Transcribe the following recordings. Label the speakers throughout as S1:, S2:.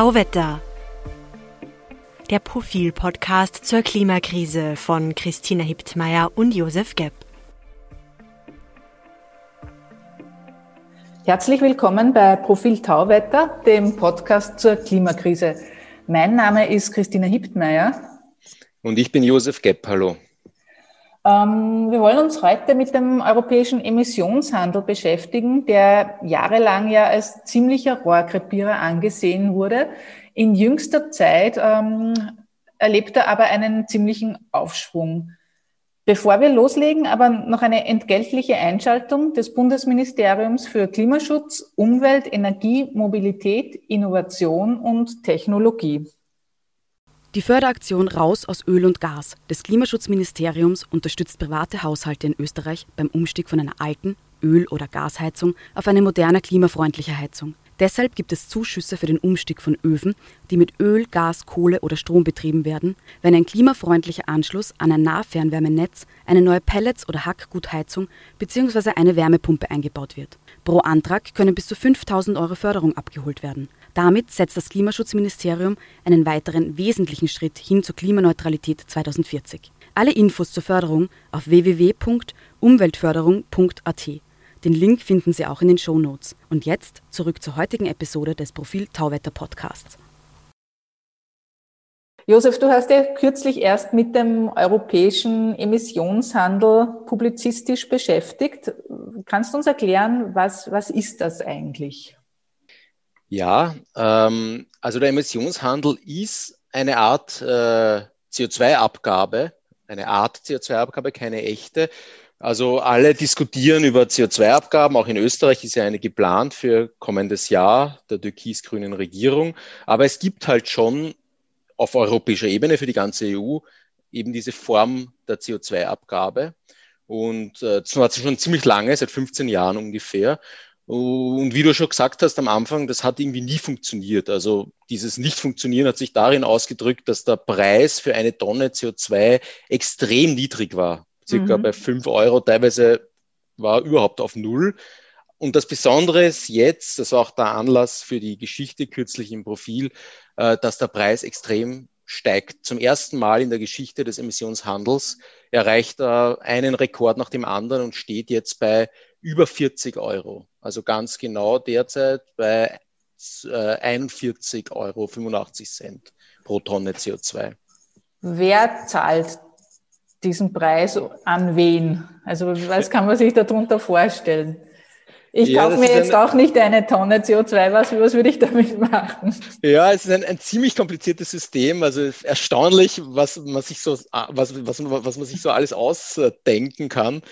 S1: Tauwetter. Der Profil-Podcast zur Klimakrise von Christina Hiptmeier und Josef Gepp.
S2: Herzlich willkommen bei Profil Tauwetter, dem Podcast zur Klimakrise. Mein Name ist Christina Hiptmeier.
S3: Und ich bin Josef Gepp. Hallo.
S2: Ähm, wir wollen uns heute mit dem europäischen Emissionshandel beschäftigen, der jahrelang ja als ziemlicher Rohrkrepierer angesehen wurde. In jüngster Zeit ähm, erlebt er aber einen ziemlichen Aufschwung. Bevor wir loslegen, aber noch eine entgeltliche Einschaltung des Bundesministeriums für Klimaschutz, Umwelt, Energie, Mobilität, Innovation und Technologie.
S1: Die Förderaktion Raus aus Öl und Gas des Klimaschutzministeriums unterstützt private Haushalte in Österreich beim Umstieg von einer alten Öl- oder Gasheizung auf eine moderne klimafreundliche Heizung. Deshalb gibt es Zuschüsse für den Umstieg von Öfen, die mit Öl, Gas, Kohle oder Strom betrieben werden, wenn ein klimafreundlicher Anschluss an ein Nahfernwärmenetz, eine neue Pellets- oder Hackgutheizung bzw. eine Wärmepumpe eingebaut wird. Pro Antrag können bis zu 5000 Euro Förderung abgeholt werden. Damit setzt das Klimaschutzministerium einen weiteren wesentlichen Schritt hin zur Klimaneutralität 2040. Alle Infos zur Förderung auf www.umweltförderung.at. Den Link finden Sie auch in den Show Notes. Und jetzt zurück zur heutigen Episode des Profil Tauwetter Podcasts.
S2: Josef, du hast ja kürzlich erst mit dem europäischen Emissionshandel publizistisch beschäftigt. Kannst du uns erklären, was, was ist das eigentlich?
S3: Ja, ähm, also der Emissionshandel ist eine Art äh, CO2-Abgabe, eine Art CO2-Abgabe, keine echte. Also alle diskutieren über CO2-Abgaben, auch in Österreich ist ja eine geplant für kommendes Jahr der türkis-grünen Regierung. Aber es gibt halt schon auf europäischer Ebene für die ganze EU eben diese Form der CO2-Abgabe. Und äh, das war schon ziemlich lange, seit 15 Jahren ungefähr. Und wie du schon gesagt hast am Anfang, das hat irgendwie nie funktioniert. Also dieses Nicht-Funktionieren hat sich darin ausgedrückt, dass der Preis für eine Tonne CO2 extrem niedrig war. Circa mhm. bei fünf Euro, teilweise war überhaupt auf Null. Und das Besondere ist jetzt, das war auch der Anlass für die Geschichte kürzlich im Profil, äh, dass der Preis extrem steigt. Zum ersten Mal in der Geschichte des Emissionshandels erreicht er einen Rekord nach dem anderen und steht jetzt bei über 40 Euro. Also ganz genau derzeit bei äh, 41,85 Euro pro Tonne CO2.
S2: Wer zahlt diesen Preis an wen? Also was kann man sich darunter vorstellen? Ich ja, kaufe mir jetzt ein, auch nicht eine Tonne CO2. Was, was würde ich damit machen?
S3: Ja, es ist ein, ein ziemlich kompliziertes System. Also erstaunlich, was man sich so, was, was, was man sich so alles ausdenken kann.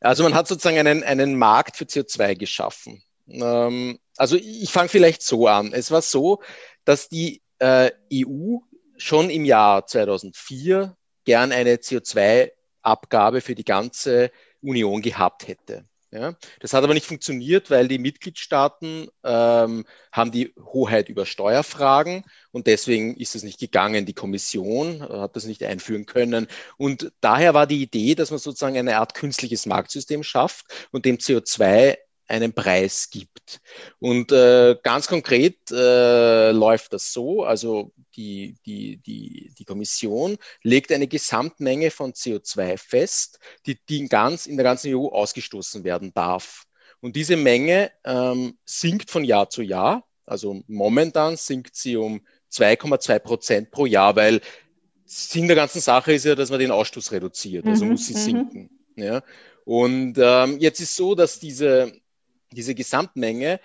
S3: Also man hat sozusagen einen, einen Markt für CO2 geschaffen. Ähm, also ich fange vielleicht so an. Es war so, dass die äh, EU schon im Jahr 2004 gern eine CO2-Abgabe für die ganze Union gehabt hätte. Ja, das hat aber nicht funktioniert, weil die Mitgliedstaaten ähm, haben die Hoheit über Steuerfragen und deswegen ist es nicht gegangen. Die Kommission hat das nicht einführen können. Und daher war die Idee, dass man sozusagen eine Art künstliches Marktsystem schafft und dem CO2 einen Preis gibt. Und äh, ganz konkret äh, läuft das so, also die, die, die, die Kommission legt eine Gesamtmenge von CO2 fest, die, die in, ganz, in der ganzen EU ausgestoßen werden darf. Und diese Menge ähm, sinkt von Jahr zu Jahr. Also momentan sinkt sie um 2,2 Prozent pro Jahr, weil Sinn der ganzen Sache ist ja, dass man den Ausstoß reduziert. Also mhm, muss sie mhm. sinken. Ja. Und ähm, jetzt ist so, dass diese, diese Gesamtmenge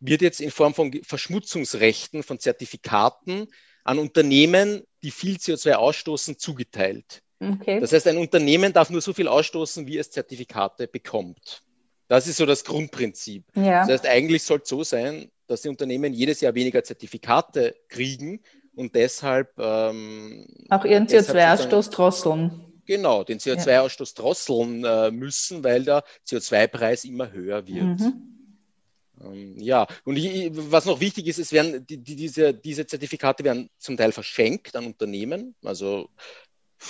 S3: wird jetzt in Form von Verschmutzungsrechten, von Zertifikaten an Unternehmen, die viel CO2 ausstoßen, zugeteilt. Okay. Das heißt, ein Unternehmen darf nur so viel ausstoßen, wie es Zertifikate bekommt. Das ist so das Grundprinzip. Ja. Das heißt, eigentlich soll es so sein, dass die Unternehmen jedes Jahr weniger Zertifikate kriegen und deshalb ähm,
S2: auch ihren CO2-Ausstoß drosseln.
S3: Genau, den CO2-Ausstoß drosseln äh, müssen, weil der CO2-Preis immer höher wird. Mhm. Ähm, ja, und ich, was noch wichtig ist, es werden die, die, diese, diese Zertifikate werden zum Teil verschenkt an Unternehmen, also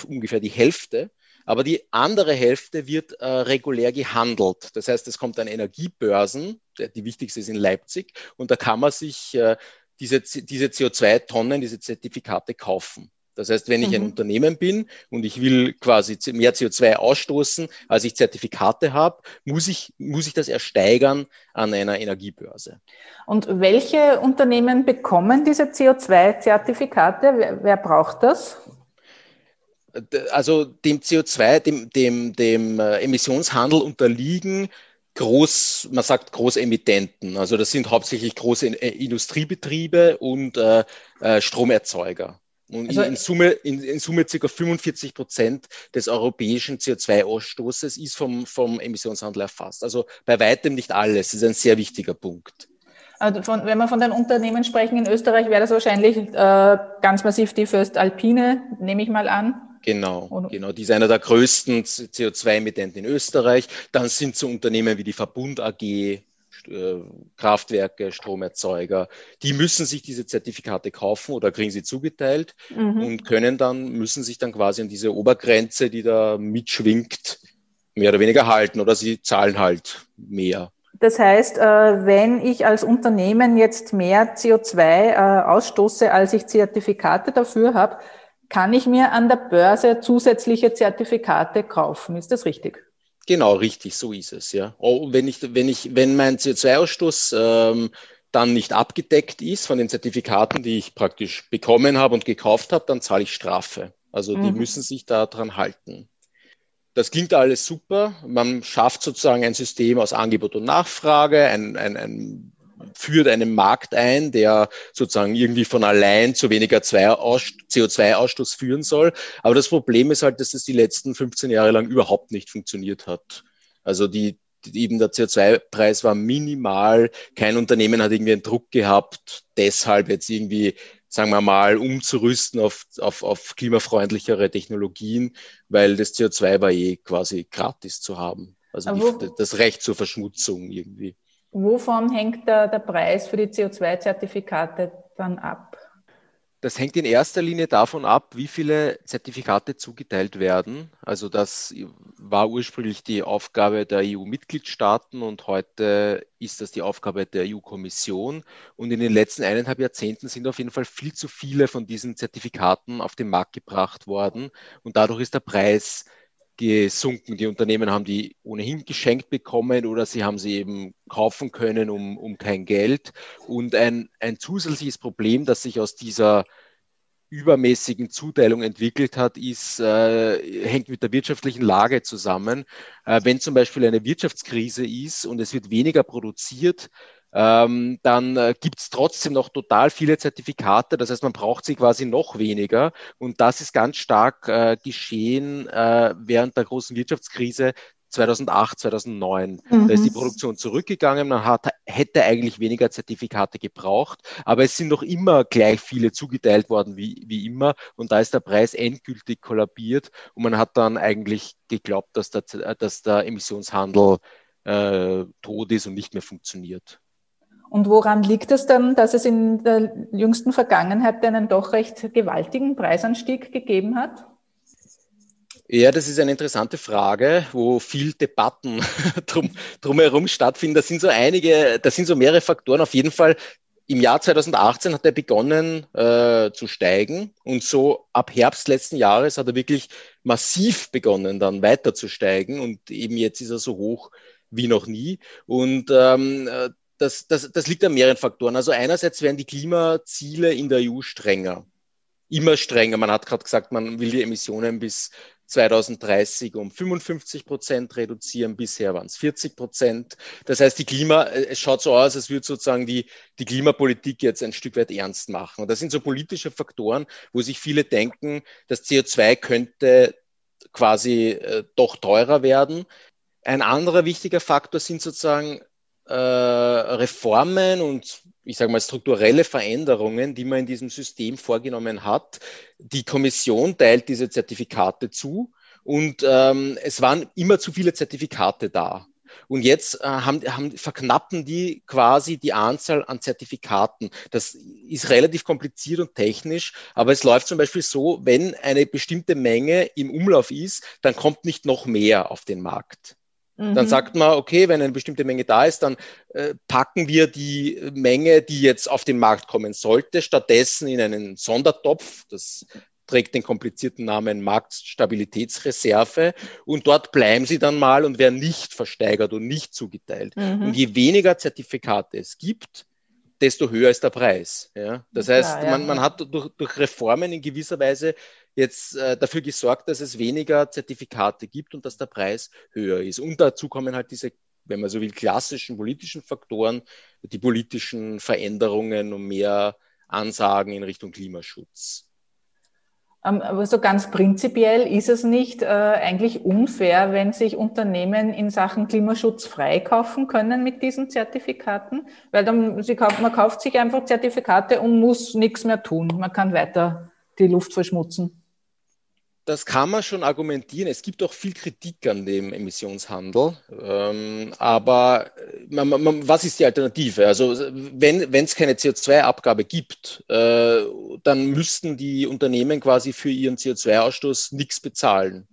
S3: ungefähr die Hälfte. Aber die andere Hälfte wird äh, regulär gehandelt. Das heißt, es kommt an Energiebörsen, der, die wichtigste ist in Leipzig, und da kann man sich äh, diese, diese CO2-Tonnen, diese Zertifikate kaufen. Das heißt, wenn ich mhm. ein Unternehmen bin und ich will quasi mehr CO2 ausstoßen, als ich Zertifikate habe, muss ich, muss ich das ersteigern an einer Energiebörse.
S2: Und welche Unternehmen bekommen diese CO2-Zertifikate? Wer, wer, braucht das?
S3: Also dem CO2, dem, dem, dem äh, Emissionshandel unterliegen Groß, man sagt Großemittenten. Also das sind hauptsächlich große Industriebetriebe und äh, äh Stromerzeuger. Und also, in, Summe, in, in Summe ca. 45 Prozent des europäischen CO2-Ausstoßes ist vom, vom Emissionshandel erfasst. Also bei weitem nicht alles. Das ist ein sehr wichtiger Punkt.
S2: Also von, wenn wir von den Unternehmen sprechen in Österreich, wäre das wahrscheinlich äh, ganz massiv die First Alpine, nehme ich mal an.
S3: Genau, Und, genau. Die ist einer der größten CO2-Emittenten in Österreich. Dann sind so Unternehmen wie die Verbund AG, Kraftwerke, Stromerzeuger, die müssen sich diese Zertifikate kaufen oder kriegen sie zugeteilt mhm. und können dann, müssen sich dann quasi an diese Obergrenze, die da mitschwingt, mehr oder weniger halten oder sie zahlen halt mehr.
S2: Das heißt, äh, wenn ich als Unternehmen jetzt mehr CO2 äh, ausstoße, als ich Zertifikate dafür habe, kann ich mir an der Börse zusätzliche Zertifikate kaufen. Ist das richtig?
S3: Genau, richtig, so ist es, ja. Oh, wenn ich, wenn ich, wenn mein CO2-Ausstoß ähm, dann nicht abgedeckt ist von den Zertifikaten, die ich praktisch bekommen habe und gekauft habe, dann zahle ich Strafe. Also die mhm. müssen sich daran halten. Das klingt alles super. Man schafft sozusagen ein System aus Angebot und Nachfrage, ein, ein, ein führt einen Markt ein, der sozusagen irgendwie von allein zu weniger CO2-Ausstoß führen soll. Aber das Problem ist halt, dass es die letzten 15 Jahre lang überhaupt nicht funktioniert hat. Also die, eben der CO2-Preis war minimal. Kein Unternehmen hat irgendwie einen Druck gehabt, deshalb jetzt irgendwie, sagen wir mal, umzurüsten auf, auf, auf klimafreundlichere Technologien, weil das CO2 war eh quasi gratis zu haben. Also die, das Recht zur Verschmutzung irgendwie.
S2: Wovon hängt der, der Preis für die CO2-Zertifikate dann ab?
S3: Das hängt in erster Linie davon ab, wie viele Zertifikate zugeteilt werden. Also das war ursprünglich die Aufgabe der EU-Mitgliedstaaten und heute ist das die Aufgabe der EU-Kommission. Und in den letzten eineinhalb Jahrzehnten sind auf jeden Fall viel zu viele von diesen Zertifikaten auf den Markt gebracht worden. Und dadurch ist der Preis gesunken. Die Unternehmen haben die ohnehin geschenkt bekommen oder sie haben sie eben kaufen können um, um kein Geld. Und ein, ein zusätzliches Problem, das sich aus dieser übermäßigen Zuteilung entwickelt hat, ist, äh, hängt mit der wirtschaftlichen Lage zusammen. Äh, wenn zum Beispiel eine Wirtschaftskrise ist und es wird weniger produziert, ähm, dann äh, gibt es trotzdem noch total viele Zertifikate. Das heißt, man braucht sie quasi noch weniger. Und das ist ganz stark äh, geschehen äh, während der großen Wirtschaftskrise 2008, 2009. Mhm. Da ist die mhm. Produktion zurückgegangen. Man hat, hätte eigentlich weniger Zertifikate gebraucht, aber es sind noch immer gleich viele zugeteilt worden wie, wie immer. Und da ist der Preis endgültig kollabiert und man hat dann eigentlich geglaubt, dass der, dass der Emissionshandel äh, tot ist und nicht mehr funktioniert.
S2: Und woran liegt es dann, dass es in der jüngsten Vergangenheit einen doch recht gewaltigen Preisanstieg gegeben hat?
S3: Ja, das ist eine interessante Frage, wo viel Debatten drum, drumherum stattfinden. Das sind so einige, das sind so mehrere Faktoren. Auf jeden Fall im Jahr 2018 hat er begonnen äh, zu steigen und so ab Herbst letzten Jahres hat er wirklich massiv begonnen, dann weiter zu steigen und eben jetzt ist er so hoch wie noch nie. Und ähm, das, das, das liegt an mehreren Faktoren. Also einerseits werden die Klimaziele in der EU strenger. Immer strenger. Man hat gerade gesagt, man will die Emissionen bis 2030 um 55 Prozent reduzieren. Bisher waren es 40 Prozent. Das heißt, die Klima, äh, es schaut so aus, als würde sozusagen die, die Klimapolitik jetzt ein Stück weit ernst machen. Und das sind so politische Faktoren, wo sich viele denken, das CO2 könnte quasi äh, doch teurer werden. Ein anderer wichtiger Faktor sind sozusagen äh, Reformen und ich sage mal strukturelle Veränderungen, die man in diesem System vorgenommen hat. Die Kommission teilt diese Zertifikate zu und ähm, es waren immer zu viele Zertifikate da. Und jetzt äh, haben, haben, verknappen die quasi die Anzahl an Zertifikaten. Das ist relativ kompliziert und technisch, aber es läuft zum Beispiel so, wenn eine bestimmte Menge im Umlauf ist, dann kommt nicht noch mehr auf den Markt. Mhm. Dann sagt man, okay, wenn eine bestimmte Menge da ist, dann äh, packen wir die Menge, die jetzt auf den Markt kommen sollte, stattdessen in einen Sondertopf. Das trägt den komplizierten Namen Marktstabilitätsreserve und dort bleiben sie dann mal und werden nicht versteigert und nicht zugeteilt. Mhm. Und je weniger Zertifikate es gibt, desto höher ist der Preis. Ja? Das heißt, ja, ja. Man, man, hat durch, durch, Reformen in gewisser Weise jetzt äh, dafür gesorgt, dass es weniger Zertifikate gibt und dass der Preis höher ist. Und dazu kommen halt diese, wenn man so will, klassischen politischen Faktoren, die politischen Veränderungen und mehr Ansagen in Richtung Klimaschutz.
S2: Ähm, aber so ganz prinzipiell ist es nicht äh, eigentlich unfair, wenn sich Unternehmen in Sachen Klimaschutz freikaufen können mit diesen Zertifikaten, weil dann sie kauft, man kauft sich einfach Zertifikate und muss nichts mehr tun. Man kann weiter die Luft verschmutzen
S3: das kann man schon argumentieren. Es gibt auch viel Kritik an dem Emissionshandel. Ähm, aber man, man, was ist die Alternative? Also wenn es keine CO2-Abgabe gibt, äh, dann müssten die Unternehmen quasi für ihren CO2-Ausstoß nichts bezahlen.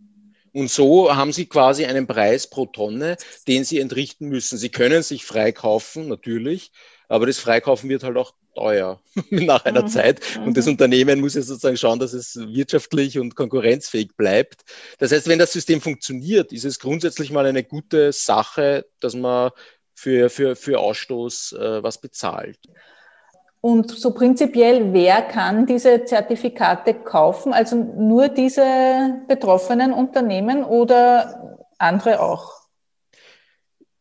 S3: Und so haben sie quasi einen Preis pro Tonne, den sie entrichten müssen. Sie können sich freikaufen, natürlich, aber das Freikaufen wird halt auch teuer nach einer mhm. Zeit. Und das mhm. Unternehmen muss ja sozusagen schauen, dass es wirtschaftlich und konkurrenzfähig bleibt. Das heißt, wenn das System funktioniert, ist es grundsätzlich mal eine gute Sache, dass man für, für, für Ausstoß äh, was bezahlt.
S2: Und so prinzipiell, wer kann diese Zertifikate kaufen? Also nur diese betroffenen Unternehmen oder andere auch?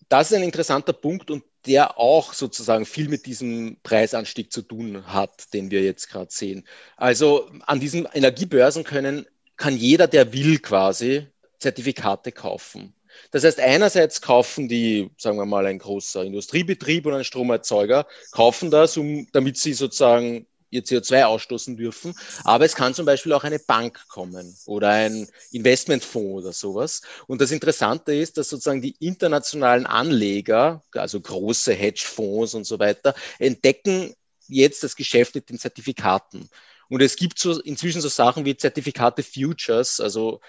S3: Das ist ein interessanter Punkt und der auch sozusagen viel mit diesem Preisanstieg zu tun hat, den wir jetzt gerade sehen. Also an diesen Energiebörsen können, kann jeder, der will, quasi Zertifikate kaufen. Das heißt, einerseits kaufen die, sagen wir mal, ein großer Industriebetrieb und ein Stromerzeuger, kaufen das, um, damit sie sozusagen ihr CO2 ausstoßen dürfen. Aber es kann zum Beispiel auch eine Bank kommen oder ein Investmentfonds oder sowas. Und das Interessante ist, dass sozusagen die internationalen Anleger, also große Hedgefonds und so weiter, entdecken jetzt das Geschäft mit den Zertifikaten. Und es gibt so inzwischen so Sachen wie Zertifikate Futures, also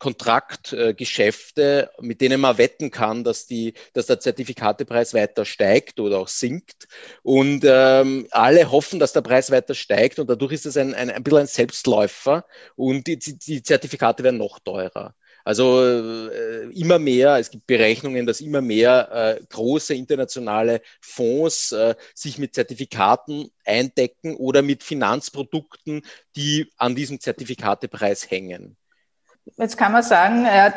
S3: Kontraktgeschäfte, äh, mit denen man wetten kann, dass, die, dass der Zertifikatepreis weiter steigt oder auch sinkt. Und ähm, alle hoffen, dass der Preis weiter steigt und dadurch ist es ein, ein, ein bisschen ein Selbstläufer und die, die Zertifikate werden noch teurer. Also äh, immer mehr, es gibt Berechnungen, dass immer mehr äh, große internationale Fonds äh, sich mit Zertifikaten eindecken oder mit Finanzprodukten, die an diesem Zertifikatepreis hängen.
S2: Jetzt kann man sagen, ja,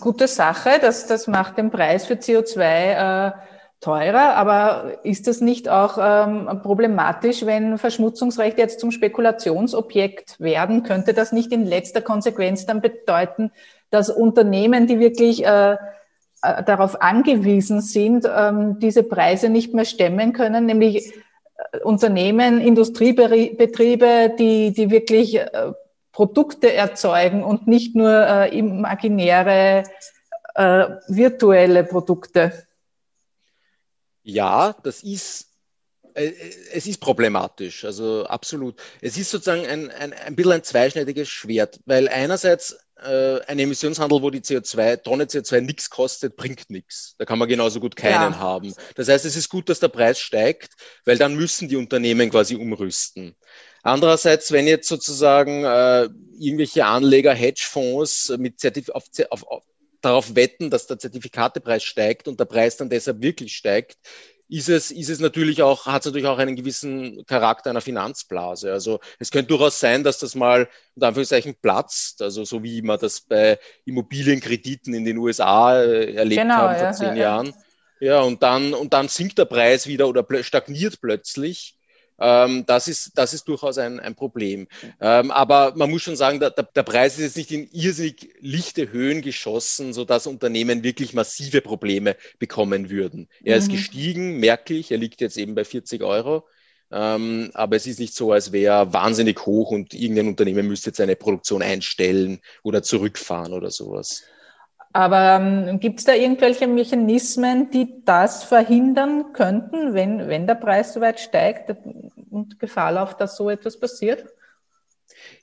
S2: gute Sache, das, das macht den Preis für CO2 äh, teurer, aber ist das nicht auch ähm, problematisch, wenn Verschmutzungsrechte jetzt zum Spekulationsobjekt werden? Könnte das nicht in letzter Konsequenz dann bedeuten, dass Unternehmen, die wirklich äh, äh darauf angewiesen sind, ähm, diese Preise nicht mehr stemmen können, nämlich äh, Unternehmen, Industriebetriebe, die, die wirklich äh, Produkte erzeugen und nicht nur äh, imaginäre äh, virtuelle Produkte.
S3: Ja, das ist es ist problematisch, also absolut. Es ist sozusagen ein, ein, ein bisschen ein zweischneidiges Schwert, weil einerseits äh, ein Emissionshandel, wo die CO2, Tonne CO2 nichts kostet, bringt nichts. Da kann man genauso gut keinen ja. haben. Das heißt, es ist gut, dass der Preis steigt, weil dann müssen die Unternehmen quasi umrüsten. Andererseits, wenn jetzt sozusagen äh, irgendwelche Anleger, Hedgefonds mit Zertif auf, auf, auf, darauf wetten, dass der Zertifikatepreis steigt und der Preis dann deshalb wirklich steigt, ist es, ist es natürlich auch, hat es natürlich auch einen gewissen Charakter einer Finanzblase. Also es könnte durchaus sein, dass das mal unter Anführungszeichen platzt, also so wie man das bei Immobilienkrediten in den USA äh, erlebt genau, haben vor ja, zehn ja, Jahren. Ja, und dann, und dann sinkt der Preis wieder oder stagniert plötzlich. Ähm, das, ist, das ist durchaus ein, ein Problem. Ähm, aber man muss schon sagen, der, der, Preis ist jetzt nicht in irrsinnig lichte Höhen geschossen, sodass Unternehmen wirklich massive Probleme bekommen würden. Er mhm. ist gestiegen, merklich, er liegt jetzt eben bei 40 Euro. Ähm, aber es ist nicht so, als wäre er wahnsinnig hoch und irgendein Unternehmen müsste jetzt seine Produktion einstellen oder zurückfahren oder sowas.
S2: Aber ähm, gibt es da irgendwelche Mechanismen, die das verhindern könnten, wenn, wenn der Preis so weit steigt und Gefahr läuft, dass so etwas passiert?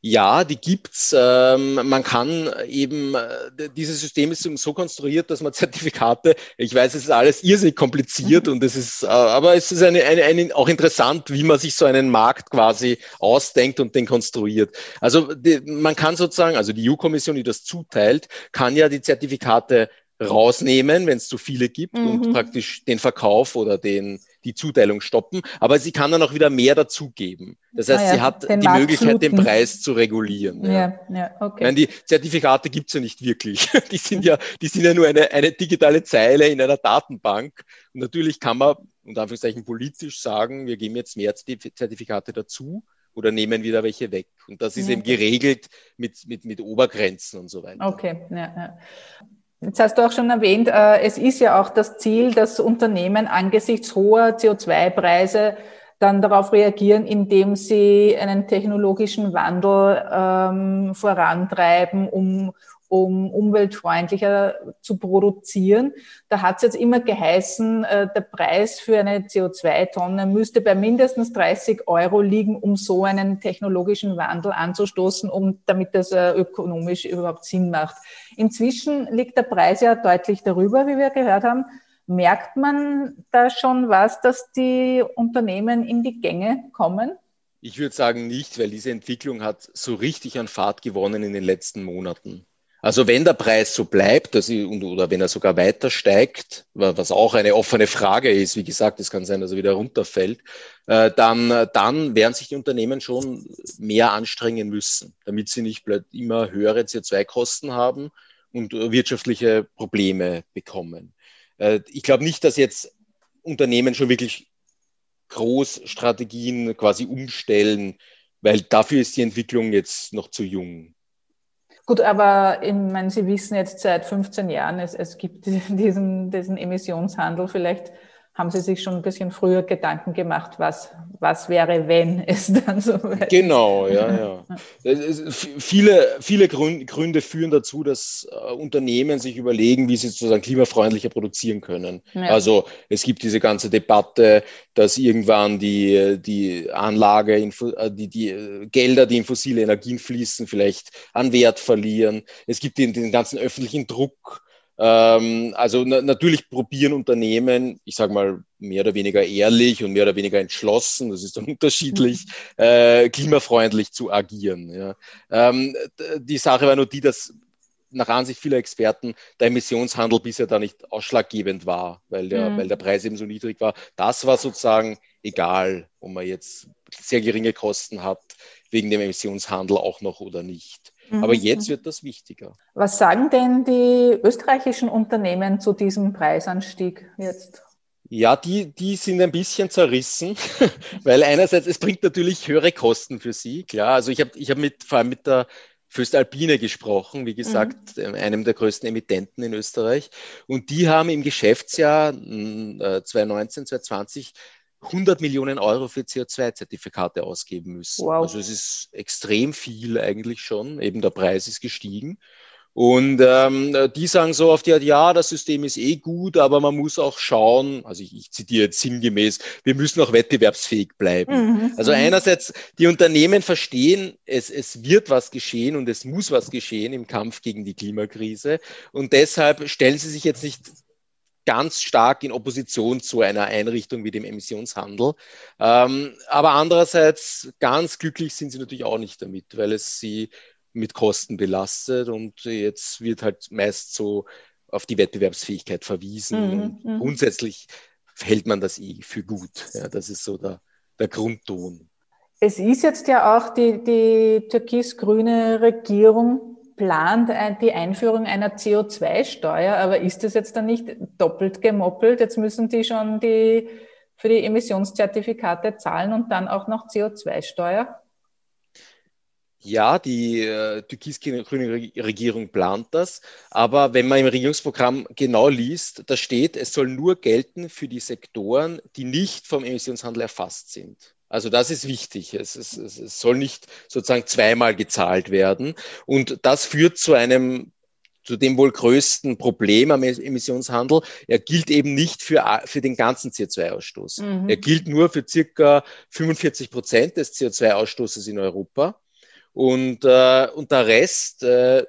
S3: Ja, die gibt's. Ähm, man kann eben, äh, dieses System ist so konstruiert, dass man Zertifikate, ich weiß, es ist alles irrsinnig kompliziert mhm. und es ist, äh, aber es ist eine, eine, eine, auch interessant, wie man sich so einen Markt quasi ausdenkt und den konstruiert. Also die, man kann sozusagen, also die EU-Kommission, die das zuteilt, kann ja die Zertifikate rausnehmen, wenn es zu viele gibt mhm. und praktisch den Verkauf oder den, die Zuteilung stoppen. Aber sie kann dann auch wieder mehr dazugeben. Das heißt, ah ja, sie hat die Markt Möglichkeit, fluten. den Preis zu regulieren. Ja, ja, ja okay. Meine, die Zertifikate gibt's ja nicht wirklich. Die sind ja, die sind ja nur eine, eine digitale Zeile in einer Datenbank. Und natürlich kann man, unter Anführungszeichen, politisch sagen, wir geben jetzt mehr Zertifikate dazu oder nehmen wieder welche weg. Und das ist ja. eben geregelt mit, mit, mit Obergrenzen und so weiter.
S2: Okay, ja, ja. Jetzt hast du auch schon erwähnt, äh, es ist ja auch das Ziel, dass Unternehmen angesichts hoher CO2-Preise dann darauf reagieren, indem sie einen technologischen Wandel ähm, vorantreiben, um, um umweltfreundlicher zu produzieren. Da hat es jetzt immer geheißen, äh, der Preis für eine CO2-Tonne müsste bei mindestens 30 Euro liegen, um so einen technologischen Wandel anzustoßen, um, damit das äh, ökonomisch überhaupt Sinn macht. Inzwischen liegt der Preis ja deutlich darüber, wie wir gehört haben. Merkt man da schon was, dass die Unternehmen in die Gänge kommen?
S3: Ich würde sagen nicht, weil diese Entwicklung hat so richtig an Fahrt gewonnen in den letzten Monaten. Also wenn der Preis so bleibt dass ich, oder wenn er sogar weiter steigt, was auch eine offene Frage ist, wie gesagt, es kann sein, dass er wieder runterfällt, äh, dann, dann werden sich die Unternehmen schon mehr anstrengen müssen, damit sie nicht immer höhere CO2-Kosten haben und wirtschaftliche Probleme bekommen. Äh, ich glaube nicht, dass jetzt Unternehmen schon wirklich Großstrategien quasi umstellen, weil dafür ist die Entwicklung jetzt noch zu jung.
S2: Gut, aber ich meine, Sie wissen jetzt seit 15 Jahren, es, es gibt diesen, diesen Emissionshandel. Vielleicht haben Sie sich schon ein bisschen früher Gedanken gemacht, was, was wäre, wenn es dann so
S3: wäre? Genau, ja, ja. viele, viele Gründe führen dazu, dass äh, Unternehmen sich überlegen, wie sie sozusagen klimafreundlicher produzieren können. Ja. Also es gibt diese ganze Debatte, dass irgendwann die, die Anlage, äh, die, die äh, Gelder, die in fossile Energien fließen, vielleicht an Wert verlieren. Es gibt den, den ganzen öffentlichen Druck, ähm, also na, natürlich probieren Unternehmen, ich sage mal, mehr oder weniger ehrlich und mehr oder weniger entschlossen, das ist dann unterschiedlich, mhm. äh, klimafreundlich zu agieren. Ja. Ähm, die Sache war nur die, dass nach Ansicht vieler Experten der Emissionshandel bisher da nicht ausschlaggebend war, weil der, mhm. weil der Preis eben so niedrig war. Das war sozusagen egal, ob man jetzt sehr geringe Kosten hat, wegen dem Emissionshandel auch noch oder nicht. Aber mhm. jetzt wird das wichtiger.
S2: Was sagen denn die österreichischen Unternehmen zu diesem Preisanstieg jetzt?
S3: Ja, die, die sind ein bisschen zerrissen, weil einerseits, es bringt natürlich höhere Kosten für sie, klar. Also ich habe ich hab mit, vor allem mit der Föstalpine gesprochen, wie gesagt, mhm. einem der größten Emittenten in Österreich. Und die haben im Geschäftsjahr 2019, hm, 2020 äh, 100 Millionen Euro für CO2-Zertifikate ausgeben müssen. Wow. Also es ist extrem viel eigentlich schon. Eben der Preis ist gestiegen. Und ähm, die sagen so auf die Art, ja, das System ist eh gut, aber man muss auch schauen, also ich, ich zitiere jetzt sinngemäß, wir müssen auch wettbewerbsfähig bleiben. Mhm. Also mhm. einerseits, die Unternehmen verstehen, es, es wird was geschehen und es muss was geschehen im Kampf gegen die Klimakrise. Und deshalb stellen sie sich jetzt nicht ganz stark in Opposition zu einer Einrichtung wie dem Emissionshandel. Ähm, aber andererseits ganz glücklich sind sie natürlich auch nicht damit, weil es sie mit Kosten belastet und jetzt wird halt meist so auf die Wettbewerbsfähigkeit verwiesen. Mhm, und mhm. grundsätzlich hält man das eh für gut. Ja, das ist so der, der Grundton.
S2: Es ist jetzt ja auch die, die türkis-grüne Regierung plant die Einführung einer CO2-Steuer, aber ist das jetzt dann nicht doppelt gemoppelt? Jetzt müssen die schon die für die Emissionszertifikate zahlen und dann auch noch CO2-Steuer?
S3: Ja, die äh, türkis-grüne Regierung plant das. Aber wenn man im Regierungsprogramm genau liest, da steht, es soll nur gelten für die Sektoren, die nicht vom Emissionshandel erfasst sind. Also das ist wichtig. Es, es, es soll nicht sozusagen zweimal gezahlt werden. Und das führt zu einem zu dem wohl größten Problem am Emissionshandel. Er gilt eben nicht für, für den ganzen CO2-Ausstoß. Mhm. Er gilt nur für circa 45 Prozent des CO2-Ausstoßes in Europa. Und, äh, und der Rest äh,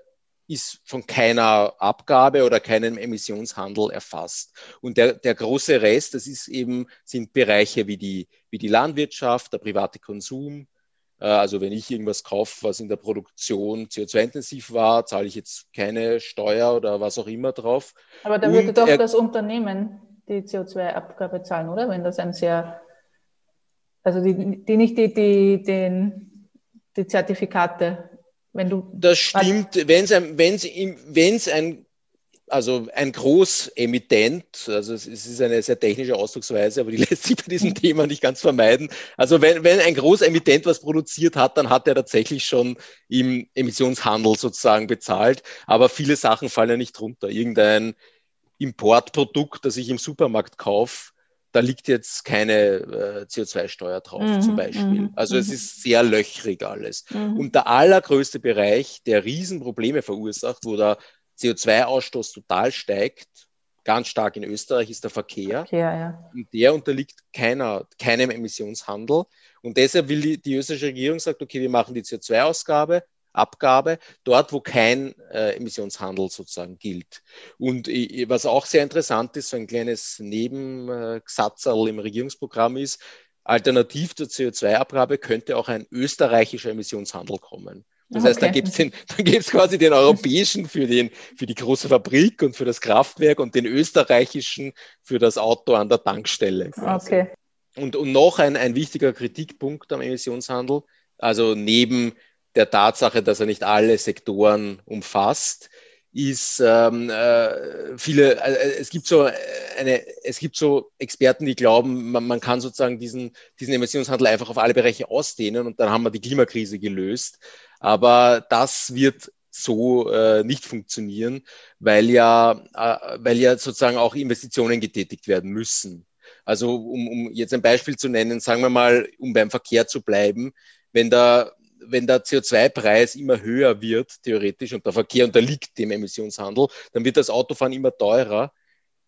S3: ist von keiner Abgabe oder keinem Emissionshandel erfasst. Und der, der große Rest, das ist eben, sind Bereiche wie die, wie die Landwirtschaft, der private Konsum. Äh, also wenn ich irgendwas kaufe, was in der Produktion CO2-intensiv war, zahle ich jetzt keine Steuer oder was auch immer drauf.
S2: Aber da würde doch das Unternehmen die CO2-Abgabe zahlen, oder? Wenn das ein sehr, also die, die nicht die, die, den, die Zertifikate wenn du
S3: das stimmt, wenn es ein, wenn's, wenn's ein, also ein Großemittent, also es ist eine sehr technische Ausdrucksweise, aber die lässt sich bei diesem. Thema nicht ganz vermeiden. Also wenn, wenn ein Großemittent was produziert hat, dann hat er tatsächlich schon im Emissionshandel sozusagen bezahlt, aber viele Sachen fallen ja nicht drunter. Irgendein Importprodukt, das ich im Supermarkt kaufe, da liegt jetzt keine äh, CO2-Steuer drauf mhm, zum Beispiel. Mhm, also es mhm. ist sehr löchrig alles. Mhm. Und der allergrößte Bereich, der Riesenprobleme verursacht, wo der CO2-Ausstoß total steigt, ganz stark in Österreich, ist der Verkehr. Verkehr ja. Und der unterliegt keiner, keinem Emissionshandel. Und deshalb will die, die österreichische Regierung sagt, okay, wir machen die CO2-Ausgabe, Abgabe, dort, wo kein äh, Emissionshandel sozusagen gilt. Und äh, was auch sehr interessant ist, so ein kleines Nebensatzerl im Regierungsprogramm ist, alternativ zur CO2-Abgabe könnte auch ein österreichischer Emissionshandel kommen. Das okay. heißt, da gibt es da gibt's quasi den europäischen für, den, für die große Fabrik und für das Kraftwerk und den österreichischen für das Auto an der Tankstelle. Quasi. Okay. Und, und noch ein, ein wichtiger Kritikpunkt am Emissionshandel, also neben der Tatsache, dass er nicht alle Sektoren umfasst, ist ähm, äh, viele, äh, es gibt so eine, es gibt so Experten, die glauben, man, man kann sozusagen diesen, diesen Emissionshandel einfach auf alle Bereiche ausdehnen und dann haben wir die Klimakrise gelöst. Aber das wird so äh, nicht funktionieren, weil ja, äh, weil ja sozusagen auch Investitionen getätigt werden müssen. Also um, um jetzt ein Beispiel zu nennen, sagen wir mal, um beim Verkehr zu bleiben, wenn da wenn der CO2-Preis immer höher wird, theoretisch, und der Verkehr unterliegt dem Emissionshandel, dann wird das Autofahren immer teurer.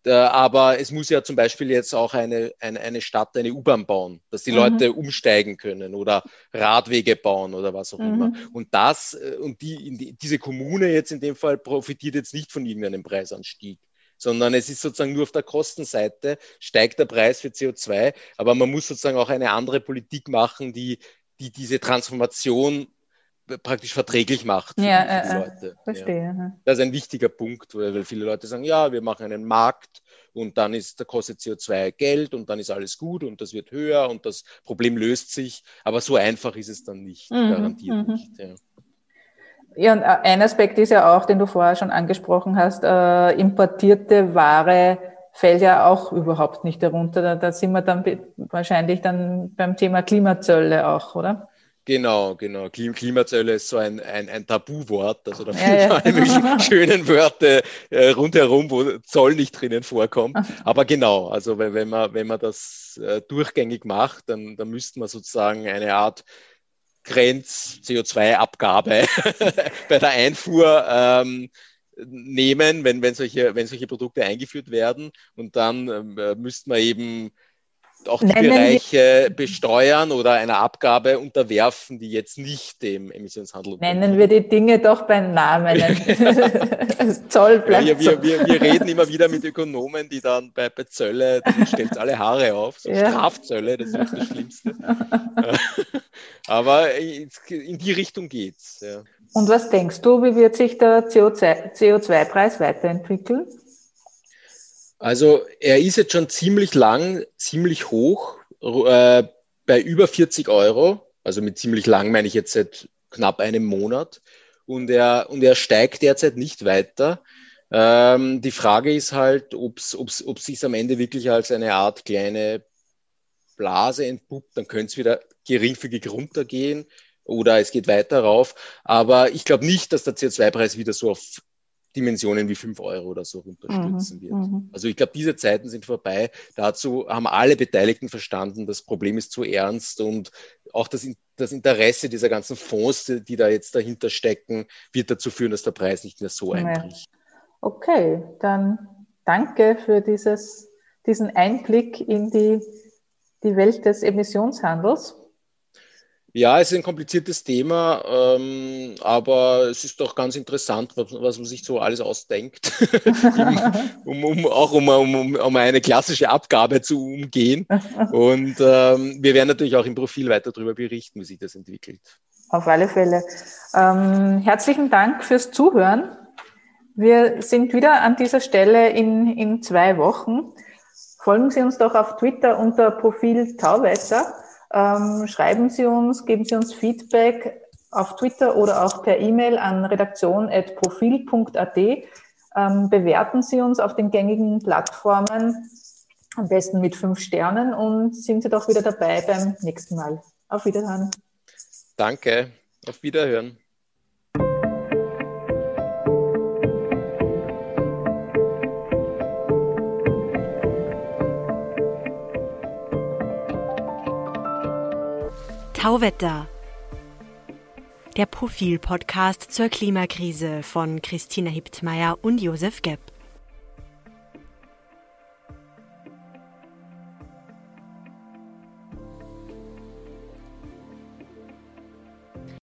S3: Äh, aber es muss ja zum Beispiel jetzt auch eine, eine, eine Stadt eine U-Bahn bauen, dass die mhm. Leute umsteigen können oder Radwege bauen oder was auch mhm. immer. Und das, äh, und die, diese Kommune jetzt in dem Fall profitiert jetzt nicht von irgendeinem Preisanstieg sondern es ist sozusagen nur auf der Kostenseite steigt der Preis für CO2, aber man muss sozusagen auch eine andere Politik machen, die die diese Transformation praktisch verträglich macht für ja, die äh, Leute. Verstehe. Ja. Das ist ein wichtiger Punkt, weil viele Leute sagen, ja, wir machen einen Markt und dann ist, da kostet CO2 Geld und dann ist alles gut und das wird höher und das Problem löst sich. Aber so einfach ist es dann nicht, mhm, garantiert mhm. nicht. Ja.
S2: Ja, und äh, ein Aspekt ist ja auch, den du vorher schon angesprochen hast, äh, importierte Ware fällt ja auch überhaupt nicht darunter. Da, da sind wir dann wahrscheinlich dann beim Thema Klimazölle auch, oder?
S3: Genau, genau. Klimazölle ist so ein, ein, ein Tabuwort. Also da ja, ja. alle möglichen schönen Wörter äh, rundherum, wo Zoll nicht drinnen vorkommt. Aber genau, also wenn, wenn, man, wenn man das äh, durchgängig macht, dann, dann müsste man sozusagen eine Art Grenz-CO2-Abgabe bei der Einfuhr ähm, nehmen, wenn, wenn, solche, wenn solche Produkte eingeführt werden. Und dann äh, müsste man eben auch die Nennen Bereiche besteuern oder einer Abgabe unterwerfen, die jetzt nicht dem Emissionshandel
S2: Nennen wir die Dinge doch beim Namen.
S3: Zoll bleibt ja, wir, wir, wir, reden immer wieder mit Ökonomen, die dann bei, bei Zölle, stellt alle Haare auf, so ja. Strafzölle, das ist das Schlimmste. Aber in die Richtung geht's. Ja.
S2: Und was denkst du, wie wird sich der CO2-Preis weiterentwickeln?
S3: Also er ist jetzt schon ziemlich lang, ziemlich hoch, äh, bei über 40 Euro. Also mit ziemlich lang meine ich jetzt seit knapp einem Monat. Und er, und er steigt derzeit nicht weiter. Ähm, die Frage ist halt, ob es sich am Ende wirklich als eine Art kleine Blase entpuppt, dann könnte es wieder geringfügig runtergehen oder es geht weiter rauf. Aber ich glaube nicht, dass der CO2-Preis wieder so auf Dimensionen wie 5 Euro oder so runterstürzen mhm, wird. Mhm. Also ich glaube, diese Zeiten sind vorbei. Dazu haben alle Beteiligten verstanden, das Problem ist zu ernst und auch das, das Interesse dieser ganzen Fonds, die, die da jetzt dahinter stecken, wird dazu führen, dass der Preis nicht mehr so einbricht.
S2: Okay, dann danke für dieses, diesen Einblick in die, die Welt des Emissionshandels.
S3: Ja, es ist ein kompliziertes Thema, ähm, aber es ist doch ganz interessant, was, was man sich so alles ausdenkt, um, um, auch um, um, um, eine klassische Abgabe zu umgehen. Und ähm, wir werden natürlich auch im Profil weiter darüber berichten, wie sich das entwickelt.
S2: Auf alle Fälle. Ähm, herzlichen Dank fürs Zuhören. Wir sind wieder an dieser Stelle in, in zwei Wochen. Folgen Sie uns doch auf Twitter unter Profil Tauwetter. Ähm, schreiben Sie uns, geben Sie uns Feedback auf Twitter oder auch per E-Mail an redaktion.profil.at. Ähm, bewerten Sie uns auf den gängigen Plattformen, am besten mit fünf Sternen und sind Sie doch wieder dabei beim nächsten Mal. Auf Wiederhören.
S3: Danke, auf Wiederhören.
S4: Tauwetter. Der Profil-Podcast zur Klimakrise von Christina Hiptmeier und Josef Gepp.